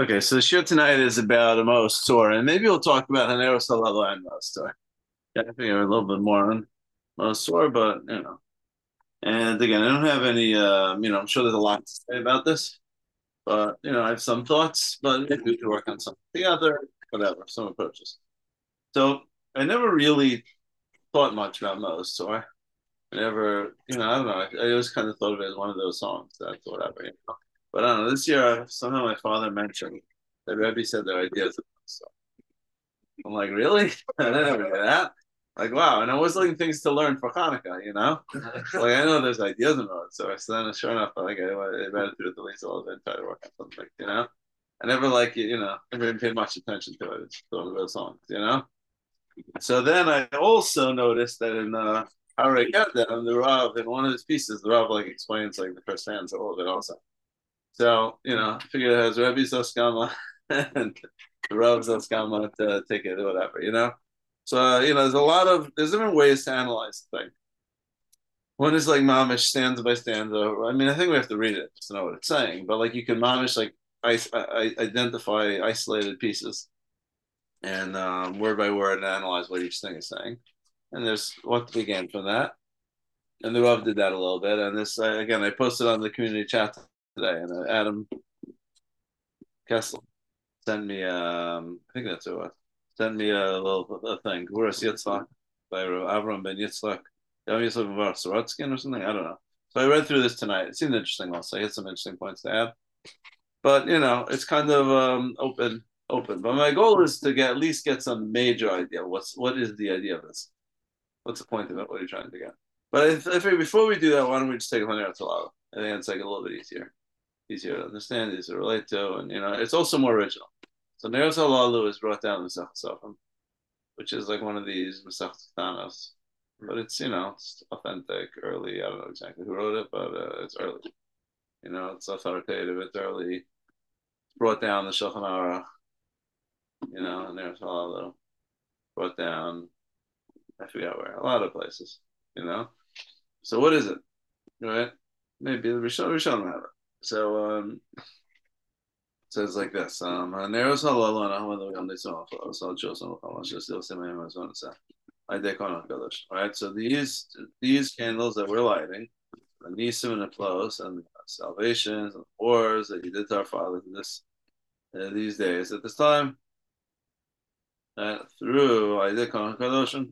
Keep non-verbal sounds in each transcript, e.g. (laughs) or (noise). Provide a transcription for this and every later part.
Okay, so the show tonight is about a Maoz Tzur, and maybe we'll talk about Haneiros Halalu and Maoz Tzur. Yeah, I think a little bit more on Tzur, but you know. And again, I don't have any, uh, you know, I'm sure there's a lot to say about this, but you know, I have some thoughts, but maybe we could work on something together, whatever, some approaches. So I never really thought much about Tzur. I never, you know, I don't know. I, I always kind of thought of it as one of those songs that's whatever, you know. But I don't know. This year, somehow my father mentioned that Rebbe said their ideas. So I'm like, really? (laughs) I never hear that. Like, wow. And I was looking things to learn for Hanukkah, you know? (laughs) like, I know there's ideas about it. So I said, sure enough, like, I, I read it through the least a little bit and try to work on something, you know? I never like, you know, I never paid much attention to it. It's one of those songs, you know? So then I also noticed that in uh, Harei Kedem, the Rav, in one of his pieces, the Rav like explains like the first stanza a little bit also. So, you know, I figured it has Rebbe Zaskama (laughs) and the Rav Zaskama to take it or whatever, you know? So, uh, you know, there's a lot of, there's different ways to analyze the thing. One is like mamish stanza by stanza. I mean, I think we have to read it to know what it's saying, but like you can mamish like I, I identify isolated pieces and um, word by word and analyze what each thing is saying. And there's what began from that. And the Rav did that a little bit. And this, uh, again, I posted on the community chat today, and uh, Adam Kessel sent me, um, I think that's who it was, sent me a little a thing. Where's Yitzhak by Avram ben Yitzhak? Yom Yitzhak Sorotskin or something? I don't know. So I read through this tonight. It seemed interesting also. I had some interesting points to add. But, you know, it's kind of um, open open. But my goal is to get at least get some major idea. What's what is the idea of this? What's the point of it? What are you trying to get? But if, before we do that, why don't we just take a hundred Talala? I think it's like a little bit easier, easier to understand, easier to relate to, and you know, it's also more original. So Neros Halalu is brought down in Soferim, which is like one of these Masach. But it's you know it's authentic, early. I don't know exactly who wrote it, but uh, it's early. You know, it's authoritative. It's early. It's brought down the Shulchan Aruch you know, and lot of brought down. I forgot where, a lot of places, you know. So what is it, right? Maybe the Rishon Rishon have it. So um, says like this: um, Neros halalana when we come to so say my. I dekon Right. So these these candles that we're lighting, the nisim and the flows and the salvations and the wars that you did to our fathers in this uh, these days at this time uh, through Aida Kohen Kadoshim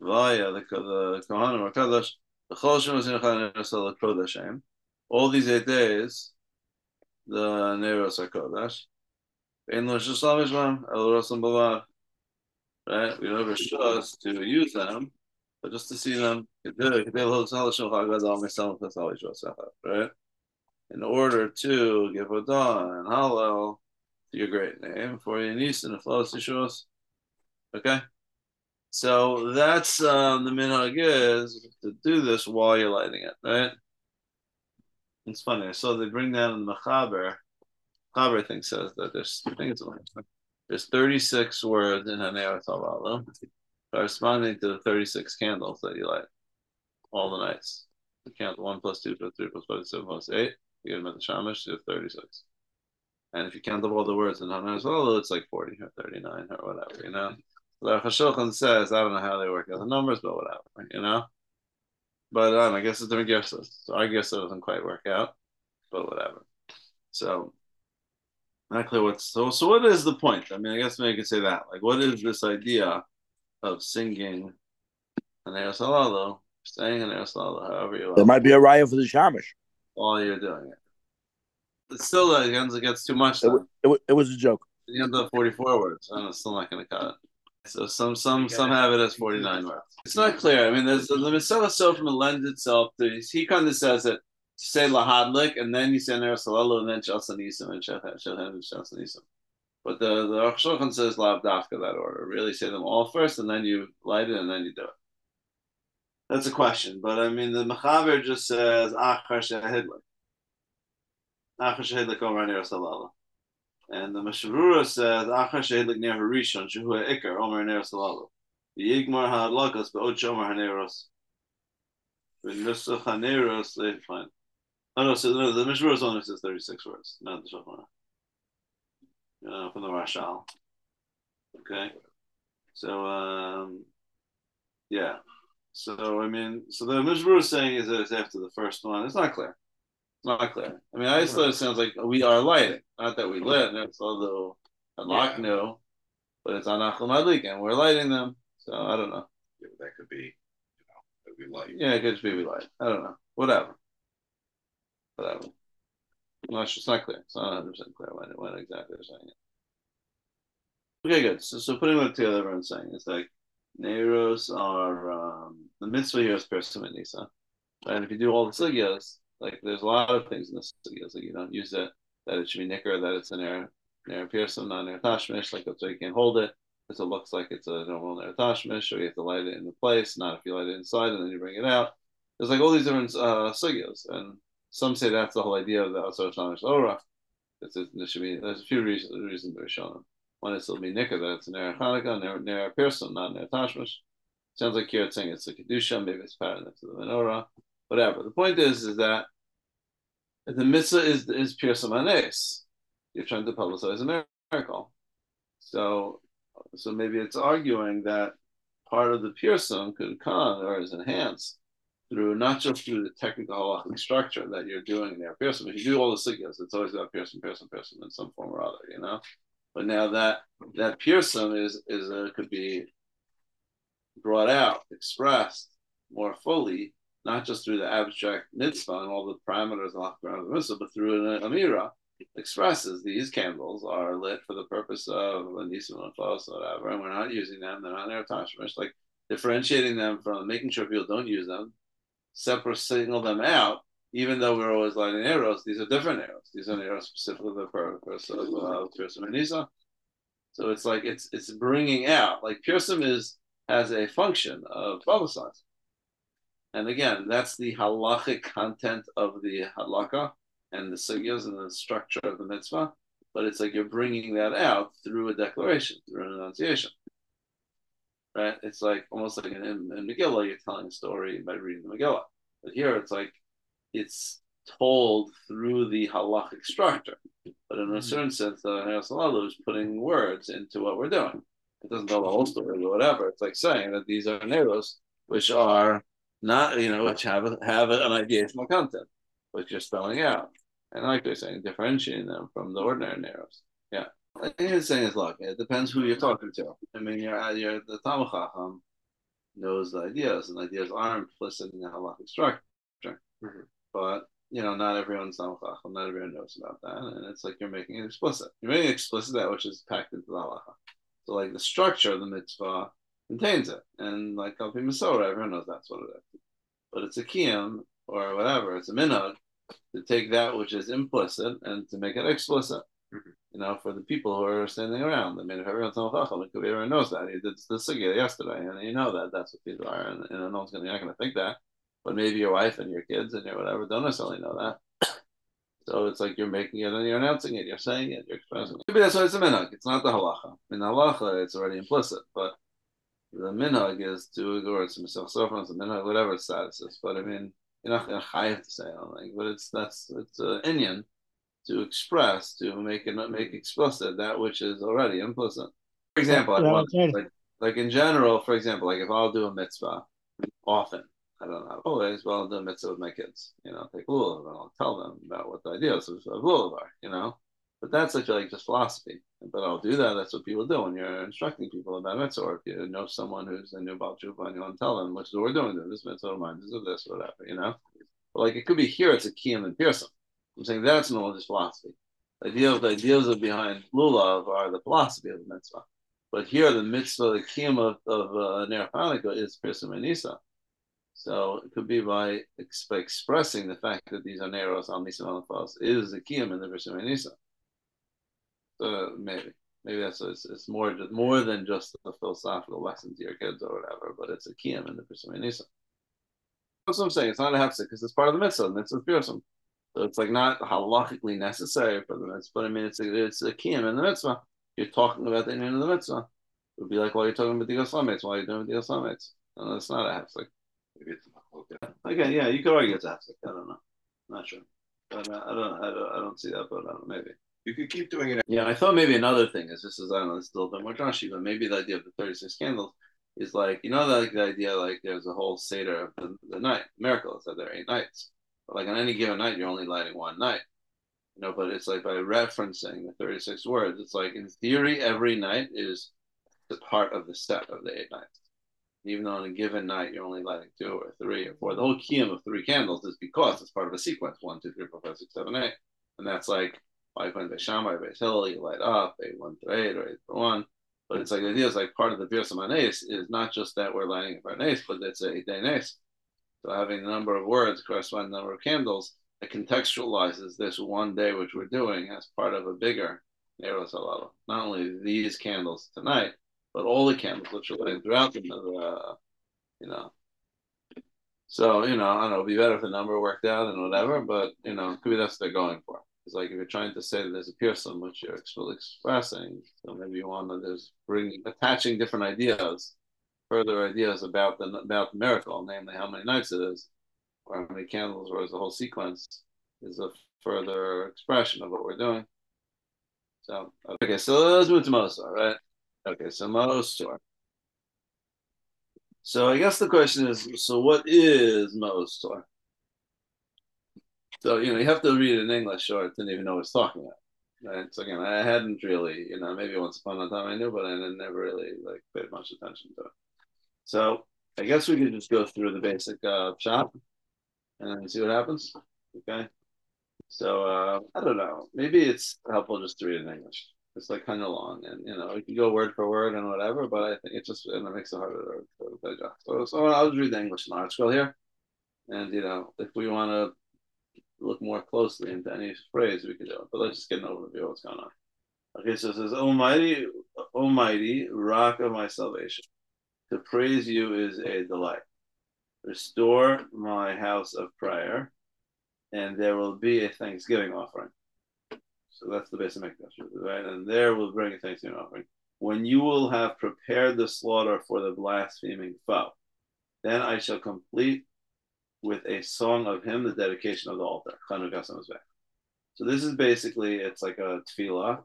via the the Kohanim or Kadosh the Choshen was in Chanan Kodesh all these eight days the Neros are Kodesh in Rosh Hashanah El Rosam Bavar right? We never show us to use them but just to see them right? In order to give Adan and Hallel to your great name for your niece and the flows Yeshua Okay. So that's um, the minhag is to do this while you're lighting it, right? It's funny. So they bring down the Mechaber. Mechaber, I think, says that there's, I think it's there's 36 words in Haner Tavala corresponding to the 36 candles that you light all the nights. You count 1 plus 2 plus 3 plus 5 7 plus 8. You get them at the Shamash, you have 36. And if you count up all the words in Haner Tavala, it's like 40 or 39 or whatever, you know? The Hashulchan says, I don't know how they work out the numbers, but whatever, you know? But um, I guess it's different guesses. So I guess it doesn't quite work out, but whatever. So, not clear what's so. So, what is the point? I mean, I guess maybe you could say that. Like, what is this idea of singing an Salalu, saying an Salalu, however you There might be a riot for the Shamish. While you're doing it. It's still, again, it gets too much. It, it, it, was a joke. You have the 44 words, and it's still not going to cut it. So some some some have it as 49 words. It's not clear. I mean, there's the Mitzvah Sofim lends itself to he kind of says it say lahadlik and then you say ner salalu and then shalsanisim and shalhem shalsanisim. But the the Rosh says lav dafka that order. Really say them all first and then you light it and then you do it. That's a question, but I mean the Mechaber just says ah, achar shehidlik. Achar ah, shehidlik over ner salalu. And the Mishnah Berurah says, Achar shehelik ner harishon, shehu ha'ikar, omer ner salalu. V'yigmar ha'adlakas, ba'od shomer ha'neros. V'nusach ha'neros, they find. Oh no, so no, the Mishnah Berurah only says 36 words, not the Shulchan uh, from the Rashal. Okay, so um, yeah, so I mean, so the Mishmur is saying is that it's after the first one. It's not clear. It's not clear. I mean, I just thought it sounds like we are lighting, not that we lit. That's although Halak yeah. knew, but it's on Achlam and we're lighting them. So I don't know. Yeah, that could be, you know, that we light. Yeah, it could just be we light. I don't know. Whatever. Whatever. No, it's not clear. It's not 100 percent clear when, when exactly they're saying it. Okay, good. So, so putting it together, everyone's saying it's like Neiros are um, the mitzvah here is Persim and Nisa. And if you do all the sugyas, like there's a lot of things in the sugyas, like you don't use it, that it should be nicker, that it's an air, air Pirsum, not air tashmish, like so you can't hold it, because it looks like it's a normal air tashmish, you have to light it in the place, not if you light it inside and then you bring it out. There's like all these different uh, and some say that's the whole idea of the Asar Shamish Ora. There should be, there's a few reasons, reasons to show them. One is it'll be Nika, that it's an Ner Hanukkah, Ner Pirsum, not Ner Tashmish. Sounds like it's saying it's a Kedusha, maybe it's patterned to the menorah, whatever. The point is, is that the mitzvah is is Pirsum Manes. You're trying to publicize a miracle. So, so maybe it's arguing that part of the Pirsum could come or is enhanced through not just through the technical halachic structure that you're doing there, Pirsum. If you do all the sigyas, it's always about Pirsum, Pirsum, Pirsum in some form or other, you know. But now that that Pirsum is is a, could be brought out, expressed more fully, not just through the abstract mitzvah and all the parameters of the mitzvah, but through an amira, expresses these candles are lit for the purpose of nisim and or whatever, and we're not using them. They're not tashmish. Like differentiating them from making sure people don't use them, separate signal them out even though we're always lighting arrows, these are different arrows. These are arrows specifically for the purpose of uh, and. So it's like it's it's bringing out like Pirsum is has a function of publicizing. And again, that's the halachic content of the halakha and the sugyas and the structure of the mitzvah. But it's like you're bringing that out through a declaration, through an enunciation. Right? It's like almost like in, in Megillah, you're telling a story by reading the Megillah. But here it's like it's told through the halachic structure. But in a mm-hmm. certain sense, the Hayasalala is putting words into what we're doing. It doesn't tell the whole story or whatever. It's like saying that these are neros, which are not, you know, which have have an ideational content, which you're spelling out. And like they're saying, differentiating them from the ordinary neros. Yeah. I think it's saying is look, it depends who you're talking to. I mean, you're, you're the Talmud Chacham knows the ideas, and ideas are implicit in the halachic structure. Mm-hmm but you know, not everyone's not not everyone knows about that, and it's like you're making it explicit. You're making explicit that which is packed into the halacha. So like the structure of the mitzvah contains it, and like Kalpi Masora, everyone knows that's what it is. But it's a kiyam or whatever, it's a minhag to take that which is implicit and to make it explicit. Mm-hmm. You know, for the people who are standing around. I mean, if everyone's on chacham, everyone knows that. He did the sugya yesterday, and you know that that's what these are, and, and no one's gonna, not going to think that but maybe your wife and your kids and your whatever don't necessarily know that. (coughs) So it's like you're making it and you're announcing it, you're saying it, you're expressing it. Maybe that's why it's a minhag. It's not the halacha. In the halacha, it's already implicit, but the minhag is to, or it's misach sofan, it's a minhag, whatever status is. But I mean, you're not going to have to say anything, but it's that's it's an Indian to express, to make it make explicit that which is already implicit. For example, like, like in general, for example, like if I'll do a mitzvah often, I don't know always. Well, I'll do a mitzvah with my kids, you know, take lulav and I'll tell them about what the ideas of, of lulav are, you know. But that's like, like just philosophy. But I'll do that. That's what people do when you're instructing people about mitzvah. Or if you know someone who's a new Baal Tshuva and you want to tell them, which is what we're doing, this mitzvah reminds us of this, whatever, you know. But like it could be here, it's a kiyam and Pirsum. I'm saying that's no just philosophy. The idea the ideas of behind lulav are the philosophy of the mitzvah. But here, the mitzvah, the kiyam of, of uh, Ner Hanukkah is Pirsum and Nisa. So it could be by, ex- expressing the fact that these are Neros al Nisa Malafos is the Kiyam in the Rishon Nisa. So maybe. Maybe that's it's, it's more more than just a philosophical lesson to your kids or whatever, but it's a kiyam in the Nisa. That's what I'm saying. It's not a hefsek because it's part of the mitzvah. The mitzvah is fearsome. So it's like not halachically necessary for the mitzvah, but I mean it's a, it's a kiyam in the mitzvah. You're talking about the end of the mitzvah. It would be like while you're talking about the Yoslamites, while you're doing the Yoslamites. And that's not a hefsek. Maybe it's okay. Again, yeah, you could argue it's Afsik. I don't know. I'm not sure. Uh, I don't, I don't, I don't see that, but know, maybe. You could keep doing it. Yeah, I thought maybe another thing is this is I don't know, still a bit more but maybe the idea of the 36 candles is like, you know, like the idea like there's a whole Seder of the, the night. Miracle is that there are eight nights. But like on any given night, you're only lighting one night. You know, but it's like by referencing the 36 words, it's like in theory, every night is the part of the set of the eight nights. Even though on a given night you're only lighting two or three or four, the whole kiyum of three candles is because it's part of a sequence one, two, three, four, five, six, seven, eight. And that's like when Beis Hillel, you light up, eight one through eight or eight one. But it's like the idea is like part of the Birsa Manes is not just that we're lighting up our nace, but it's a nace. So having a number of words corresponding number of candles, it contextualizes this one day which we're doing as part of a bigger Eros Halala. Not only these candles tonight, but all the candles which are lighting throughout the uh, you know. So, you know, I don't know, it'd be better if the number worked out and whatever, but you know, could be that's what they're going for. It's like if you're trying to say that there's a Pirsum which you're expressing, so maybe you want to there's bringing attaching different ideas, further ideas about the about the miracle, namely how many nights it is, or how many candles, or is the whole sequence is a further expression of what we're doing. So okay, so let's move to Maoz Tzur, right? Okay, so Maoz Tzur. So I guess the question is, so what is Maoz Tzur? So, you know, you have to read it in English or I didn't even know what it's talking about. Right. So again, I hadn't really, you know, maybe once upon a time I knew, but I never really like paid much attention to it. So I guess we could just go through the basic uh, shop and see what happens. Okay. So uh, I don't know. Maybe it's helpful just to read in English. It's like kind of long, and you know, you can go word for word and whatever. But I think it just and it makes it harder to digest. So, so I'll just read the English in article here, and you know, if we want to look more closely into any phrase, we could do. But let's just get an overview of what's going on. Okay, so it says, Almighty, Almighty, rock of my salvation. To praise you is a delight. Restore my house of prayer, and there will be a thanksgiving offering. So that's the basic mikdash, right? And there will bring a thanksgiving offering. When you will have prepared the slaughter for the blaspheming foe, then I shall complete with a song of him, the dedication of the altar. So this is basically it's like a tefillah,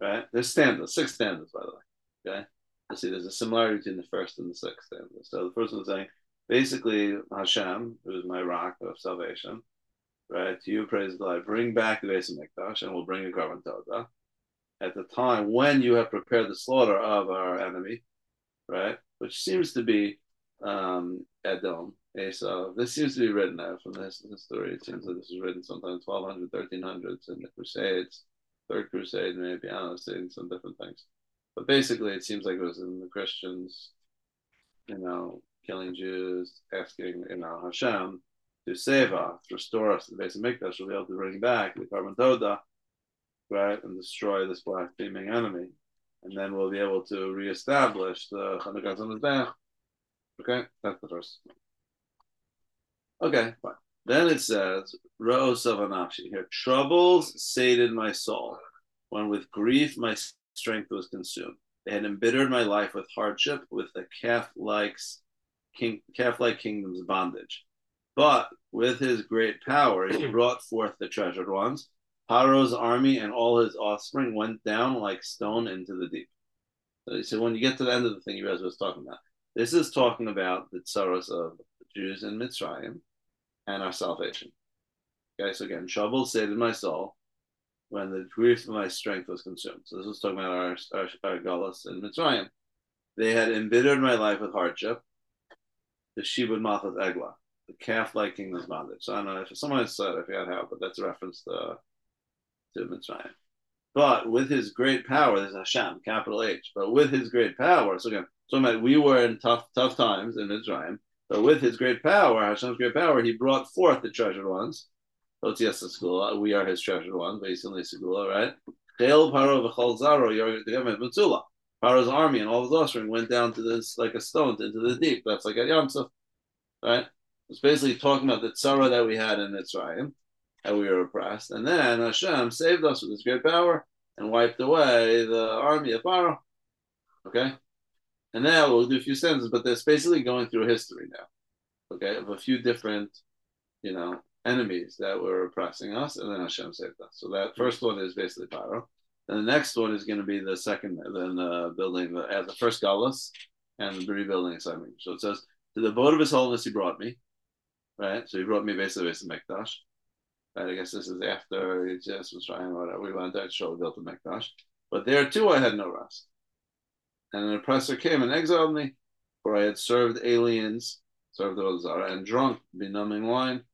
right? There's stanzas, six stanzas by the way. Okay, let's see. There's a similarity between the first and the sixth stanza. So the first one is saying basically Hashem, who is my rock of salvation, right? To you praise the Lord. Bring back the base of Mikdash, and we'll bring a korban todah. At the time when you have prepared the slaughter of our enemy, right? Which seems to be um, Edom, so this seems to be written out from this story. It seems that this was written sometime 1200, 1300s in the Crusades, Third Crusade, maybe, I don't know, some different things. But basically, it seems like it was in the Christians, you know, killing Jews, asking, you know, Hashem to save us, restore us to the base of Mikdash, we'll be able to bring back the korban todah, right, and destroy this blaspheming enemy. And then we'll be able to reestablish the Chanukah Okay, that's the first. Okay, fine. Then it says, Ro Savanafshi here, troubles sated my soul, when with grief my strength was consumed. They had embittered my life with hardship, with the calf-like king, calf-like kingdom's bondage. But with his great power, he (clears throat) brought forth the treasured ones. Paro's army and all his offspring went down like stone into the deep. So, so when you get to the end of the thing you guys was talking about, this is talking about the tsaros of the Jews in Mitzrayim, and our salvation. Okay, so again, trouble stayed in my soul when the grief of my strength was consumed. So this was talking about our, our, our Galus in Mitzrayim. They had embittered my life with hardship. The Shibud Malchus Egla, the calf-like kingdom's bondage. So I don't know if someone said, I forgot how, but that's a reference to, to Mitzrayim. But with his great power, there's Hashem, capital H. But with his great power, so again, so we were in tough, tough times in Mitzrayim. But with his great power, Hashem's great power, he brought forth the treasured ones. We are his treasured ones, basically right? Paro. Paro's army and all his offspring went down to this like a stone into the deep. That's like a Yamsuf, right? It's basically talking about the tzara that we had in Mitzrayim, how we were oppressed. And then Hashem saved us with his great power and wiped away the army of Pharaoh. Okay? And now we'll do a few sentences, but that's basically going through history now, okay, of a few different, you know, enemies that were oppressing us, and then Hashem saved us. So that first one is basically Paro. And the next one is going to be the second, then uh, building the, uh, the first Galus and the rebuilding something. So it says, to the boat of his holiness he brought me, right? So he brought me basically to Mikdash. Right? I guess this is after he just was trying whatever. We went there to show built the Mikdash. But there too I had no rest. And an oppressor came and exiled me, for I had served aliens, served the Zara, and drunk benumbing wine.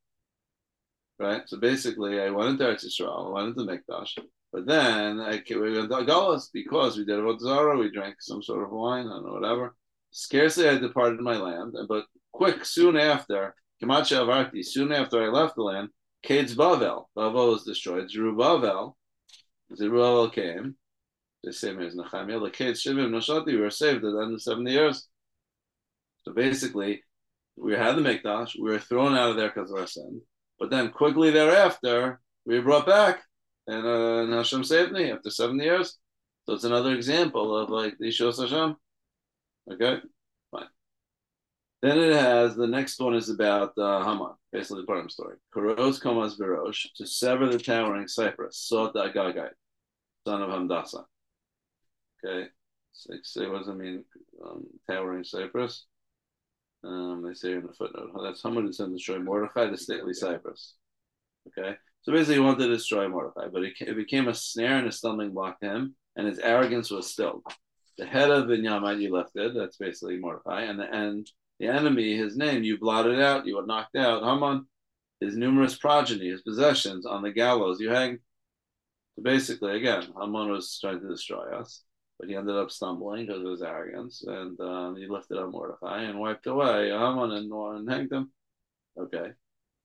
Right? So basically I went into Eretz Yisrael, I went into Mikdash, but then I we went to Galus because we did a Zara, we drank some sort of wine, I don't know, whatever. Scarcely I departed my land, but quick, soon after, Kamachi Avarti, soon after I left the land, Cades Bavel, Bavel was destroyed. Zerubbabel, Zerubbabel came. The same as Nehemiah. The Cades Shivim Nashati, we were saved at the end of 70 years. So basically, we had the Mikdash, we were thrown out of there because of our sin. But then quickly thereafter, we were brought back and, uh, and Hashem saved me after 70 years. So it's another example of like the Ishos Hashem. Okay, fine. Then it has the next one is about uh, Haman, basically the Purim story. Kuros Komas Virosh to sever the towering cypress, Sot Agagai, son of Hamdasa. Okay, say, say what does it mean? Um, towering cypress. Um, they say in the footnote, that's Haman is to destroy Mordechai, the stately cypress. Okay, so basically he wanted to destroy Mordechai, but it, it became a snare and a stumbling block to him, and his arrogance was stilled. The head of Binyamin you lifted, that's basically Mordechai, and the end, the enemy, his name, you blotted out, you were knocked out. Haman, his numerous progeny, his possessions on the gallows you hang. So basically, again, Haman was trying to destroy us, but he ended up stumbling because of his arrogance, and um, he lifted up Mordechai and wiped away Haman and, and hanged him. Okay.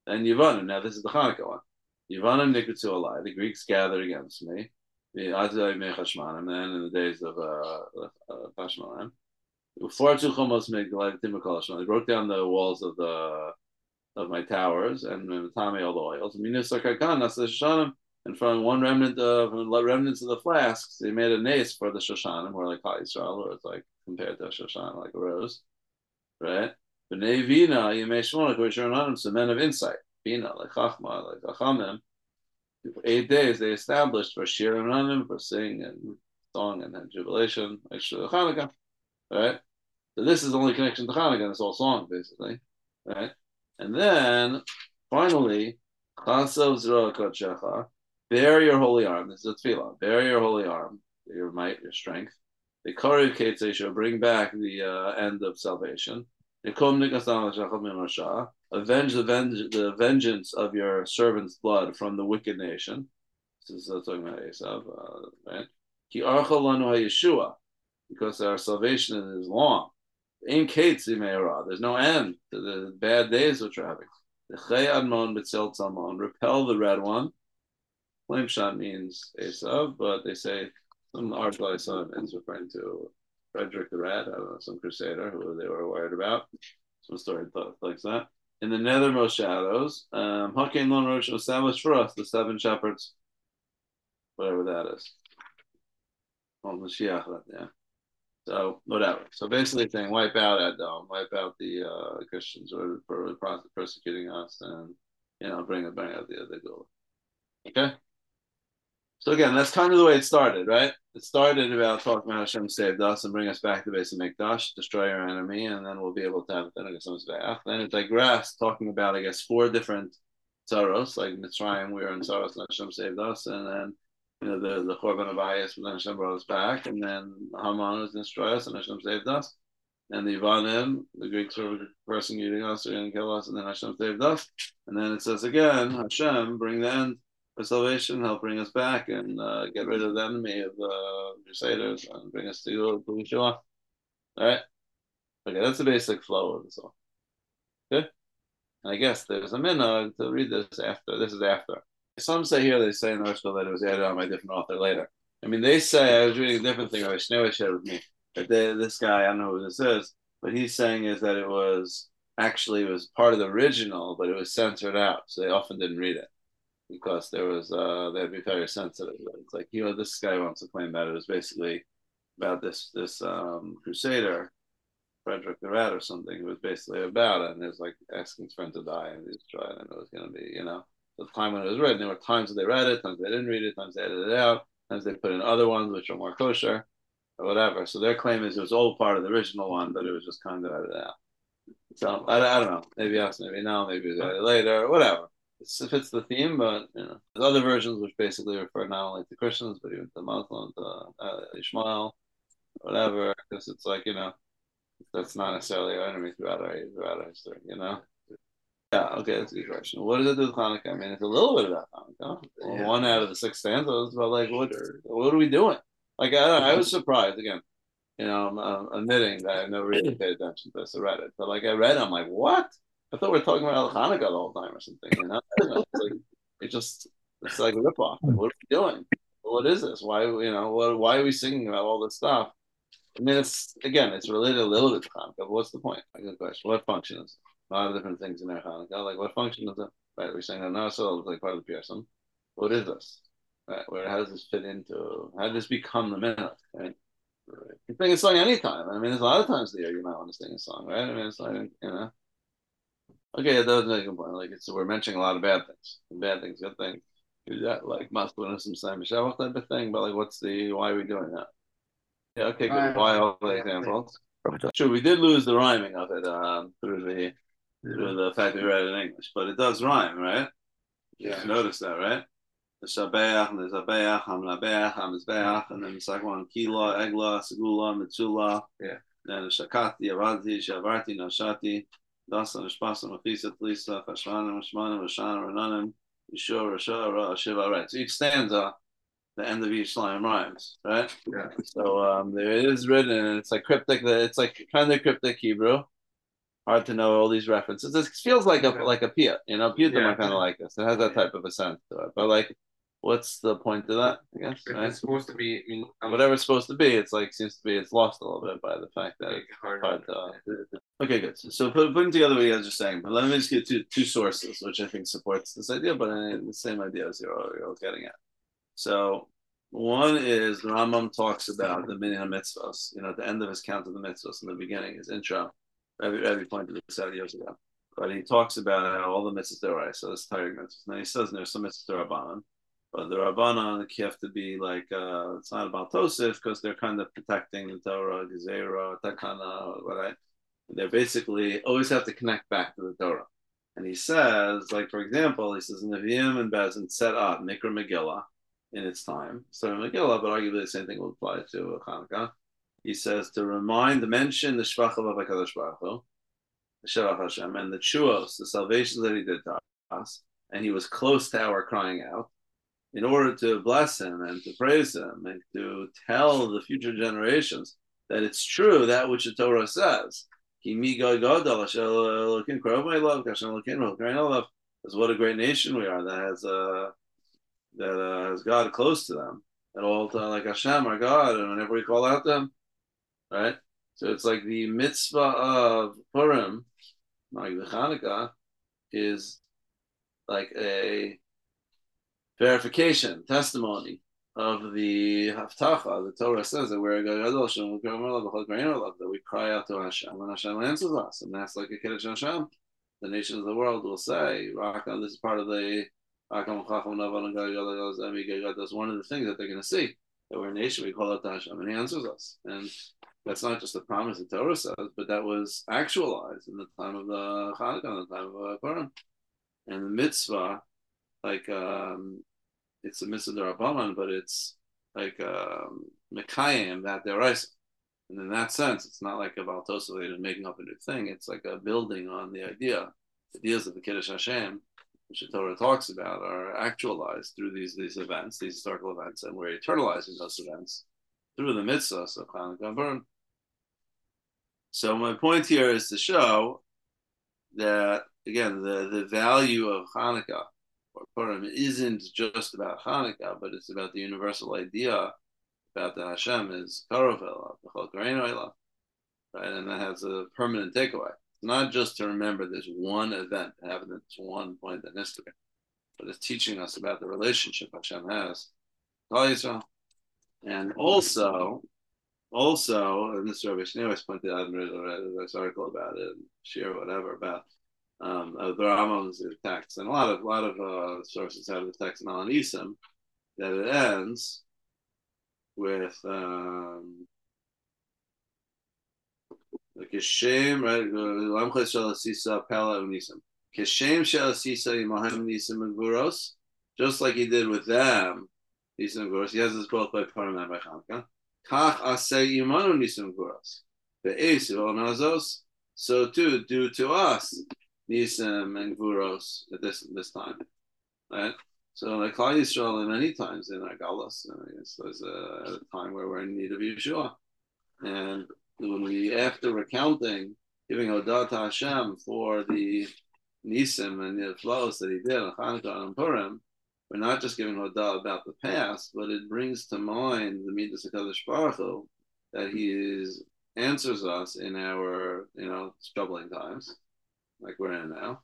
Then Yevanim, now this is the Hanukkah one. Yevanim nikutsu alai, the Greeks gathered against me the Adai Mechashman, and then in the days of uh, Pashmanan. They broke down the walls of the of my towers and Tame all the oils. And from one remnant of remnants of the flasks, they made a nace for the Shoshanim, or like High Israel, or it's like compared to a Shoshan, like a rose, right? B'nei Vina, Yemei which are some men of insight. Vina, like Chachma, like Chachamim, for eight days they established for Shir for singing and song and then jubilation, extra Hanukkah, right? So this is the only connection to Hanukkah, this whole song, basically, right? And then finally, Chasav Zroa bear your holy arm. This is a tefillah. Bear your holy arm, your might, your strength. The Karev Ketzei shall bring back the uh, end of salvation avenge the, venge- the vengeance of your servant's blood from the wicked nation. This is uh, talking about Esav, uh, right? Ki Yeshua, because our salvation is long. In There's no end to the bad days which are having. Repel the red one. Flame shot means Esav, but they say some article son is referring to Frederick the Red, I don't know, some crusader who they were worried about. Some story like that in the nethermost shadows. Um, Hakein Lon Rosh established for us the seven shepherds, whatever that is. Oh, Mashiach, yeah. So whatever. So basically, saying wipe out Edom, wipe out the uh, Christians who are persecuting us, and you know bring bring out the other goal. Okay. So again, that's kind of the way it started, right? It started about talking about Hashem saved us and bring us back to the base of Mikdash, destroy our enemy, and then we'll be able to have then back. Then it digressed, talking about I guess four different sorrows, like Mitzrayim, we were in sorrows and Hashem saved us, and then you know the the Chorban of Ayas, but then Hashem brought us back, and then Haman was destroy us and Hashem saved us, and the Ivanim, the Greeks were persecuting us, they're going to kill us, and then Hashem saved us, and then it says again, Hashem bring the end for salvation, help bring us back and uh, get rid of the enemy of the Crusaders and bring us to Yeshua. All right. Okay, that's the basic flow of the song. Okay. And I guess there's a minhag to read this after. This is after. Some say here they say in article that it was added on by a different author later. I mean, they say I was reading a different thing. I Shnewa shared with me that they, this guy I don't know who this is, but he's saying is that it was actually it was part of the original, but it was censored out, so they often didn't read it because there was uh they'd be very sensitive. It's like you know this guy wants to claim that it was basically about this this um, crusader Frederick the Rat or something. It was basically about it, and it was like asking his friend to die, and he's trying, and it was going to be, you know, the time when it was written. There were times that they read it, times they didn't read it, times they edited it out, times they put in other ones which are more kosher, or whatever. So their claim is it was all part of the original one, but it was just kind of edited out. So I, I don't know. Maybe yes, maybe no, maybe it was later, whatever. It's, it fits the theme, but you know, there's other versions which basically refer not only to Christians but even to Muslims, to uh, Ishmael, whatever. Because it's like you know, that's not necessarily our enemy throughout our throughout our history. You know. Yeah. Okay, that's a good question. What does it do with Hanukkah? I mean, it's a little bit about Hanukkah. Yeah. One out of the six stanzas, but like, what? What are we doing? Like, I, I was surprised again you know, I'm, I'm, admitting that I never really paid attention to this. I read it, but like I read, it, I'm like, what? I thought we are talking about Hanukkah the whole time or something. You know, it's like it just it's like a ripoff. What are we doing? What is this? Why you know what? Why are we singing about all this stuff? I mean, it's again, it's related a little bit to Hanukkah. What's the point? Good question. What function is it? A lot of different things in there Hanukkah. Like, what function is it? Right, we're saying so it's like part of the Pirsum. What is this? Right, where how does this fit into? How does this become the minute? Right Right. You sing a song anytime. I mean, there's a lot of times the year you might want to sing a song, right? I mean, it's like, you know. Okay, that doesn't make a point. Like, it's, we're mentioning a lot of bad things. Bad things, good things. Do that, like, masculinism, Sam Michelle type of thing, but, like, what's the, why are we doing that? Yeah, okay, good. Why all the examples? Sure, we did lose the rhyming of it um, through the through the fact that we read it in English, but it does rhyme, right? Yeah. Notice that, right? the Shabeach, and the Zabeach, Hamlabeach, Hamizbeach, and then the second one, Kila, Egla, Segula, Mitzula. Yeah. Then the Shakati, Avati, Shavarti, Nashati, Dasa, Nishpasa, Mafisa, Tlisa, Fashmana, Mashmana, Rashana, Rananim, Yeshua, Rasha, Ra, Shiva, right. So each stanza, the end of each line rhymes, right? Yeah. So um, there it is written, and it's like cryptic, it's like kind of cryptic Hebrew hard to know all these references. It feels like a like a pia, you know, pia yeah. kind of like this. It has that type of a sense to it. But like, what's the point of that? I guess right? it's supposed to be. I mean, whatever it's supposed to be, it's like seems to be it's lost a little bit by the fact that it's hard. hard to, uh, okay, good. So put, putting together what you guys are saying, but let me just get two two sources, which I think supports this idea, but I, the same idea as you're, you're getting at. So one is the Rambam talks about the minyan mitzvahs. You know, at the end of his count of the mitzvahs in the beginning, his intro Rabbi, Rabbi pointed this out years ago. But he talks about all the mitzvahs right. so it's tiring mitzvahs. And he says there's some mitzvahs rabbanon, but the rabbanon have to be like uh, it's not about Tosif because they're kind of protecting the Torah, Gezerah, Takana, right? They basically always have to connect back to the Torah. And he says, like for example, he says Nevi'im and Bezin set up Mikra Megillah in its time. So Megillah, but arguably the same thing will apply to Hanukkah he says to remind, to mention the Shvach of HaKadosh Baruch Hu, the Shavach Hashem, and the Chuos, the salvation that he did to us, and he was close to our crying out, in order to bless him and to praise him and to tell the future generations that it's true that which the Torah says. Is what a great nation we are that has uh, that uh, has God close to them at all time, like Hashem, our God, and whenever we call out to Him, right? So it's like the mitzvah of Purim, like the Hanukkah, is like a verification, testimony of the Haftacha. The Torah says that we're that we cry out to Hashem, and Hashem answers us, and that's like a Kiddush Hashem. The nations of the world will say, this is part of the that's one of the things that they're going to see. That we're a nation, we call out to Hashem, and He answers us. And that's not just a promise the Torah says, but that was actualized in the time of the Hanukkah, in the time of uh, Purim. And the mitzvah, like um, it's a mitzvah derabanan, but it's like um, mekayim that deraisa. And in that sense, it's not like a Baltosavate making up a new thing. It's like a building on the idea. The ideas of the Kiddush Hashem, which the Torah talks about, are actualized through these these events, these historical events, and we're eternalizing those events through the mitzvah of Hanukkah and. So my point here is to show that again the, the value of Hanukkah or Purim isn't just about Hanukkah, but it's about the universal idea about the Hashem is Chol Karinoila, right? And that has a permanent takeaway. It's not just to remember this one event that happened at this one point in history, but it's teaching us about the relationship Hashem has. And also also, and this Rabbi always pointed out in this article about it, share whatever about um, uh, the Rambam's text, and a lot of a lot of uh, sources have the text Al that it ends with um, shame, right? Lamcha shel asisa pella unisim. Kishem shel asisa yimahem nisim and just like he did with them, nisim and guros. He has this both by Purim and by Hanukkah. Kach asay yimanu nisim guros. Be'esu onazos. So too, do to us nisim and guros at this this time, right? So like Klal Yisrael, many times in our galus, I guess there's a, a time where we're in need of Yeshua, and when we, after recounting, giving Odah to Hashem for the Nisim and the flows that he did on Hanukkah and Purim, we're not just giving Odah about the past, but it brings to mind the Midas HaKadosh Baruch Hu, that he is, answers us in our, you know, troubling times, like we're in now,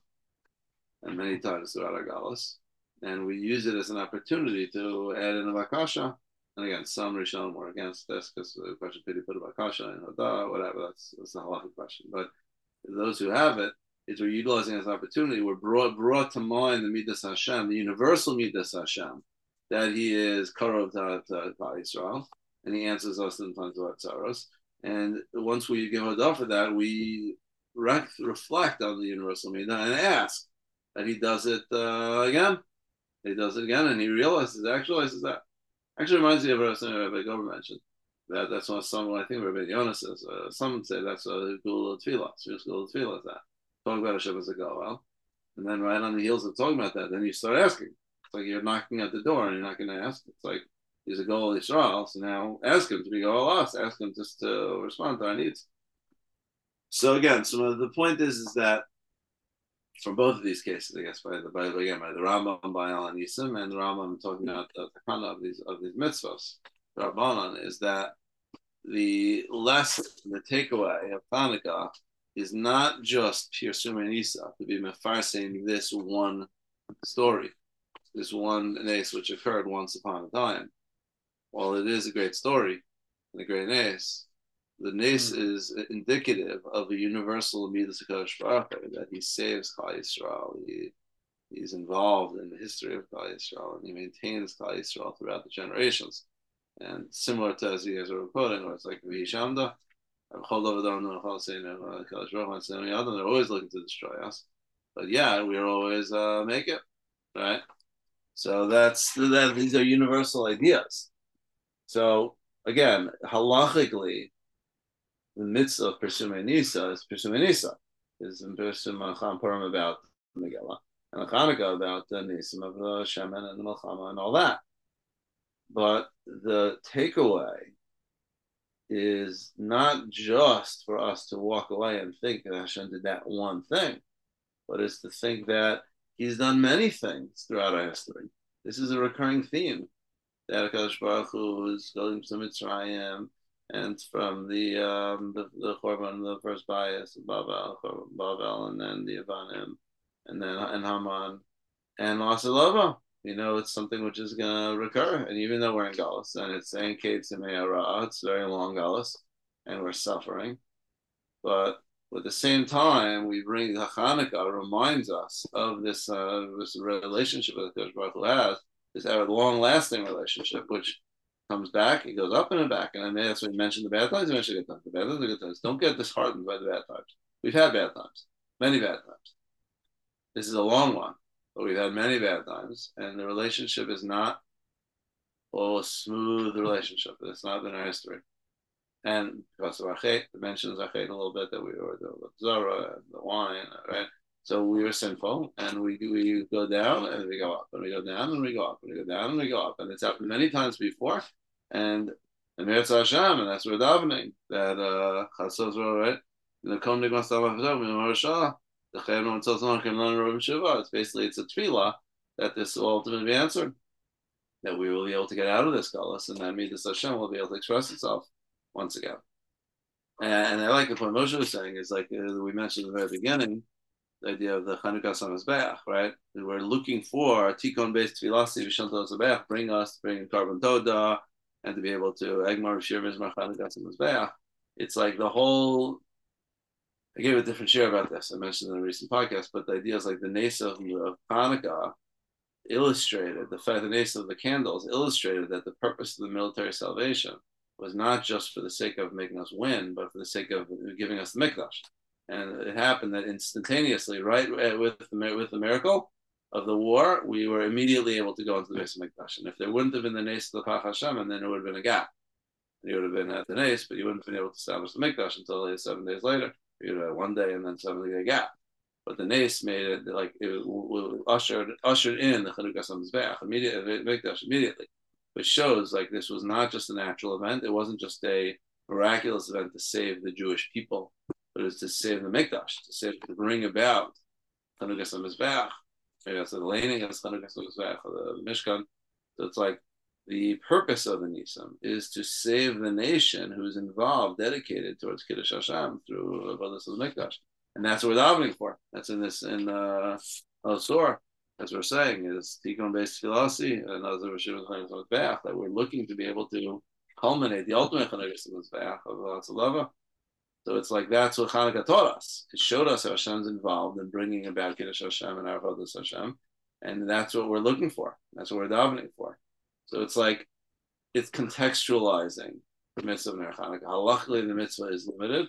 and many times throughout our galus. And we use it as an opportunity to add in a Bakasha and again, some Rishonim were against this because the question Pidi put about Kasha and Hoda, whatever, that's, that's a halachic question. But those who have it, it, is we're utilizing this opportunity. We're brought brought to mind the Midas Hashem, the universal Midas Hashem, that He is Karov to, to, Israel, and He answers us in times of Atzaros. And once we give Hodah for that, we reflect on the universal Midah and ask that He does it uh, again. He does it again, and He realizes, actualizes that. Actually, reminds me of something Rabbi Gober mentioned. That that's what some I think Rabbi Yonah says. Uh, some say that's a Gula Tefillah. Serious Gula Tefillah that. Talking about Hashem as a Goel. And then right on the heels of talking about that, then you start asking. It's like you're knocking at the door and you're not going to ask. It's like he's a goal Israel, so now ask him to be goal us. Ask him just to respond to our needs. So again, so the point is is that for both of these cases, I guess, by the by again by the Rambam and by Al Nisim and the Rambam talking about the takana of these of these mitzvahs, the Rabbanan is that the lesson, the takeaway of Hanukkah is not just Pirsum Isa to be mefarsing this one story, this one nace which occurred once upon a time. While it is a great story and a great nace, the nace mm. is indicative of a universal Midas that he saves Klal Yisrael. He, he's involved in the history of Klal Yisrael and he maintains Klal Yisrael throughout the generations. And similar to as you guys are reporting, where it's like Vishamda, they're always looking to destroy us. But yeah, we always uh, make it, right? So that's that. These are universal ideas. So again, halachically, the mitzvah of Persume Nisa is Persume Nisa, is in Persume Purim about Megillah, and Hanukkah about the Nisim of the Shemen and the Melchama and all that. But the takeaway is not just for us to walk away and think that Hashem did that one thing, but it's to think that He's done many things throughout our history. This is a recurring theme that Hakadosh Baruch Hu is going to Mitzrayim and from the um, the, the Korban, the first bias, Babel, Babel, and then the Avanim, and then and Haman, and Lasalova. You know, it's something which is going to recur. And even though we're in Galus, and it's saying Kate it's very long Galus, and we're suffering. But at the same time, we bring the Hanukkah reminds us of this uh, this relationship that Kodesh Baruch Hu has, this long lasting relationship, which comes back, he goes up and it back. And then that's when he mentioned the bad times, he mentioned the good times. The bad times, the good times. Don't get disheartened by the bad times. We've had bad times, many bad times. This is a long one, but we've had many bad times, and the relationship is not all a smooth relationship. It's not been our history. And because of Achet, it mentions Achet a little bit that we were the Zara and the wine, right? So we were sinful, and we we go down and we go up, and we go down and we go up, and we go down and we go up, and it's happened many times before. And and Meretz Hashem, and that's where davening that uh Chasos right. The Konig Mastav the Chayim Tzalzon Kim Shiva. It's basically it's a tefillah that this will ultimately be answered, that we will be able to get out of this galus, and that Midas Hashem will be able to express itself once again. And, and I like the point Moshe was saying is like uh, we mentioned at the very beginning the idea of the Chanukah Samazbeach, right? We're looking for a Tikon based philosophy, Vishanto Zabeach, bring us, bring carbon toda, and to be able to. It's like the whole. I gave a different share about this. I mentioned in a recent podcast, but the idea is like the Nesa of Hanukkah illustrated the fact the Nesa of the candles illustrated that the purpose of the military salvation was not just for the sake of making us win, but for the sake of giving us the mikdash. And it happened that instantaneously, right eh, with the, with the miracle, of the war, we were immediately able to go into the Beis HaMikdash. And if there wouldn't have been the Nes of the Pach Hashemen, and then there would have been a gap. You would have been at the Nes, but you wouldn't have been able to establish the Mikdash until seven days later. You know, one day and then seven day gap. But the Nes made it like it ushered ushered in the Chanukah Mizbeach immediately uh, Mikdash immediately, which shows like this was not just a natural event. It wasn't just a miraculous event to save the Jewish people, but it was to save the Mikdash, to save to bring about Chanukah Mizbeach the laning as the Mishkan. So it's like the purpose of the Nisim is to save the nation who's involved, dedicated towards Kiddush Hashem through Avodas Mikdash, and that's what we're davening for. That's in this in uh, Al-Sur, as we're saying, is Tikkun based philosophy and other that we're looking to be able to culminate the ultimate Chanukah of Tzalava so it's like that's what Hanukkah taught us. It showed us how Hashem's involved in bringing about Kiddush Hashem and our Avodas Hashem, and that's what we're looking for. That's what we're davening for. So it's like it's contextualizing the mitzvah of Ner Hanukkah. Halachically, the mitzvah is limited.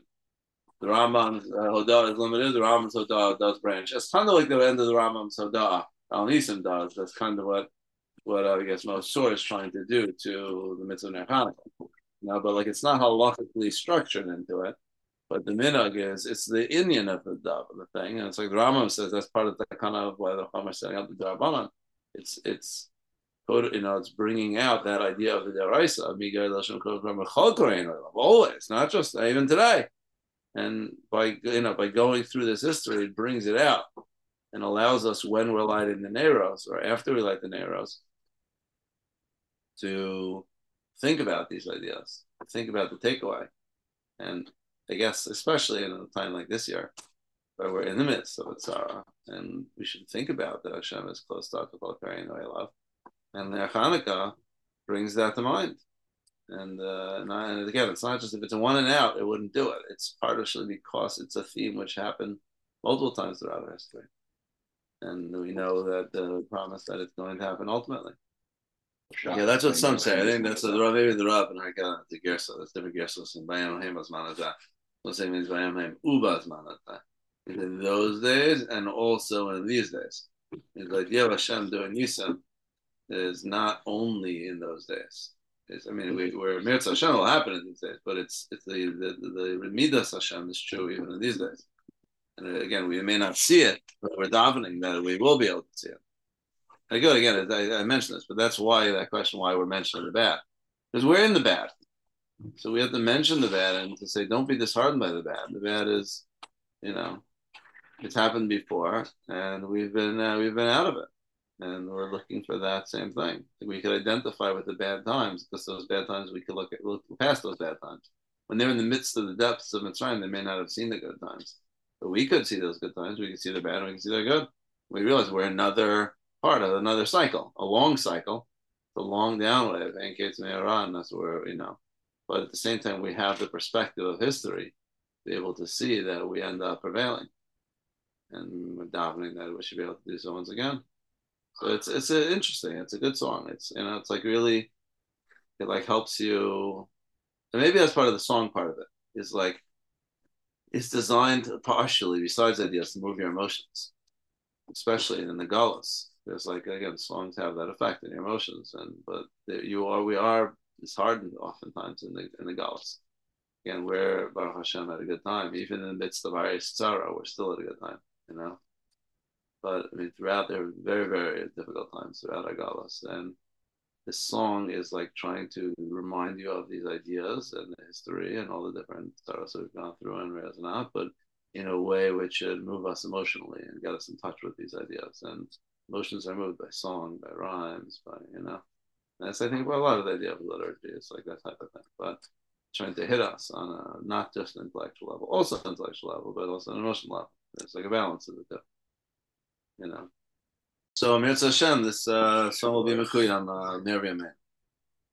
The Rambam's uh, Hodah is limited. The Rambam's Hodah does branch. It's kind of like the end of the Rambam's Hodah. Al Nisim does. That's kind of what what uh, I guess most is trying to do to the mitzvah of Ner Hanukkah. Now, but like it's not halachically structured into it. But the minhag is it's the Indian of the of the thing, and it's like the Rambam says that's part of the kind of why the is setting up the d'Rabbanan. It's it's you know it's bringing out that idea of the d'Oraisa of always, not just even today. And by you know by going through this history, it brings it out and allows us when we're lighting the Neros or after we light the Neros to think about these ideas, think about the takeaway. And I guess, especially in a time like this year, where we're in the midst of a tzara, and we should think about that Hashem is close to Akapal I love. And the Hanukkah brings that to mind. And, uh, and, and, again, it's not just if it's a one and out, it wouldn't do it. It's partially because it's a theme which happened multiple times throughout history. And we know that the promise that it's going to happen ultimately. Yeah, that's what some say. I think that's the maybe the Rav and I got the Gersa. That's different Gersa and Bayamim Haheim Bazman Hazeh. The same means Bayamim Haheim Uvazman Hazeh. In those days and also in these days. It's like Yev Hashem doing Yisem is not only in those days. It's, I mean, we, mm-hmm. where Mirza Hashem will happen in these days, but it's it's the the the, the Midas Hashem is true even in these days. And again, we may not see it, but we're davening that we will be able to see it. Again, again, I, I mentioned this, but that's why that question, why we're mentioning the bad, because we're in the bad. So we have to mention the bad and to say, don't be disheartened by the bad. The bad is, you know, it's happened before, and we've been uh, we've been out of it, and we're looking for that same thing. We could identify with the bad times because those bad times we could look at look past those bad times. When they're in the midst of the depths of Mitzrayim, they may not have seen the good times, but we could see those good times. We can see the bad, and we can see the good. We realize we're another part of another cycle, a long cycle, the long down wave, and Iran, that's where, you know. But at the same time, we have the perspective of history to be able to see that we end up prevailing. And we're davening that we should be able to do so once again. So it's it's interesting. It's a good song. It's you know it's like really, it like helps you, and maybe that's part of the song part of it. Is like, it's designed partially besides ideas to move your emotions, especially in the galus there's like again songs have that effect in your emotions and but you are we are disheartened oftentimes in the in the galus again we're Baruch Hashem at a good time. Even in the midst of our tzara we're still at a good time you know? But I mean throughout there are very very difficult times throughout our galus and this song is like trying to remind you of these ideas and the history and all the different tzaras we've gone through and Rezanat, but in a way which should move us emotionally and get us in touch with these ideas. And emotions are moved by song, by rhymes, by you know. That's I think a lot of the idea of liturgy. is like that type of thing, but trying to hit us on a not just an intellectual level, also an intellectual level, but also an emotional level. It's like a balance of the two. You know. So Amir Hashem, this uh, song will be Mekuy on uh, Miriam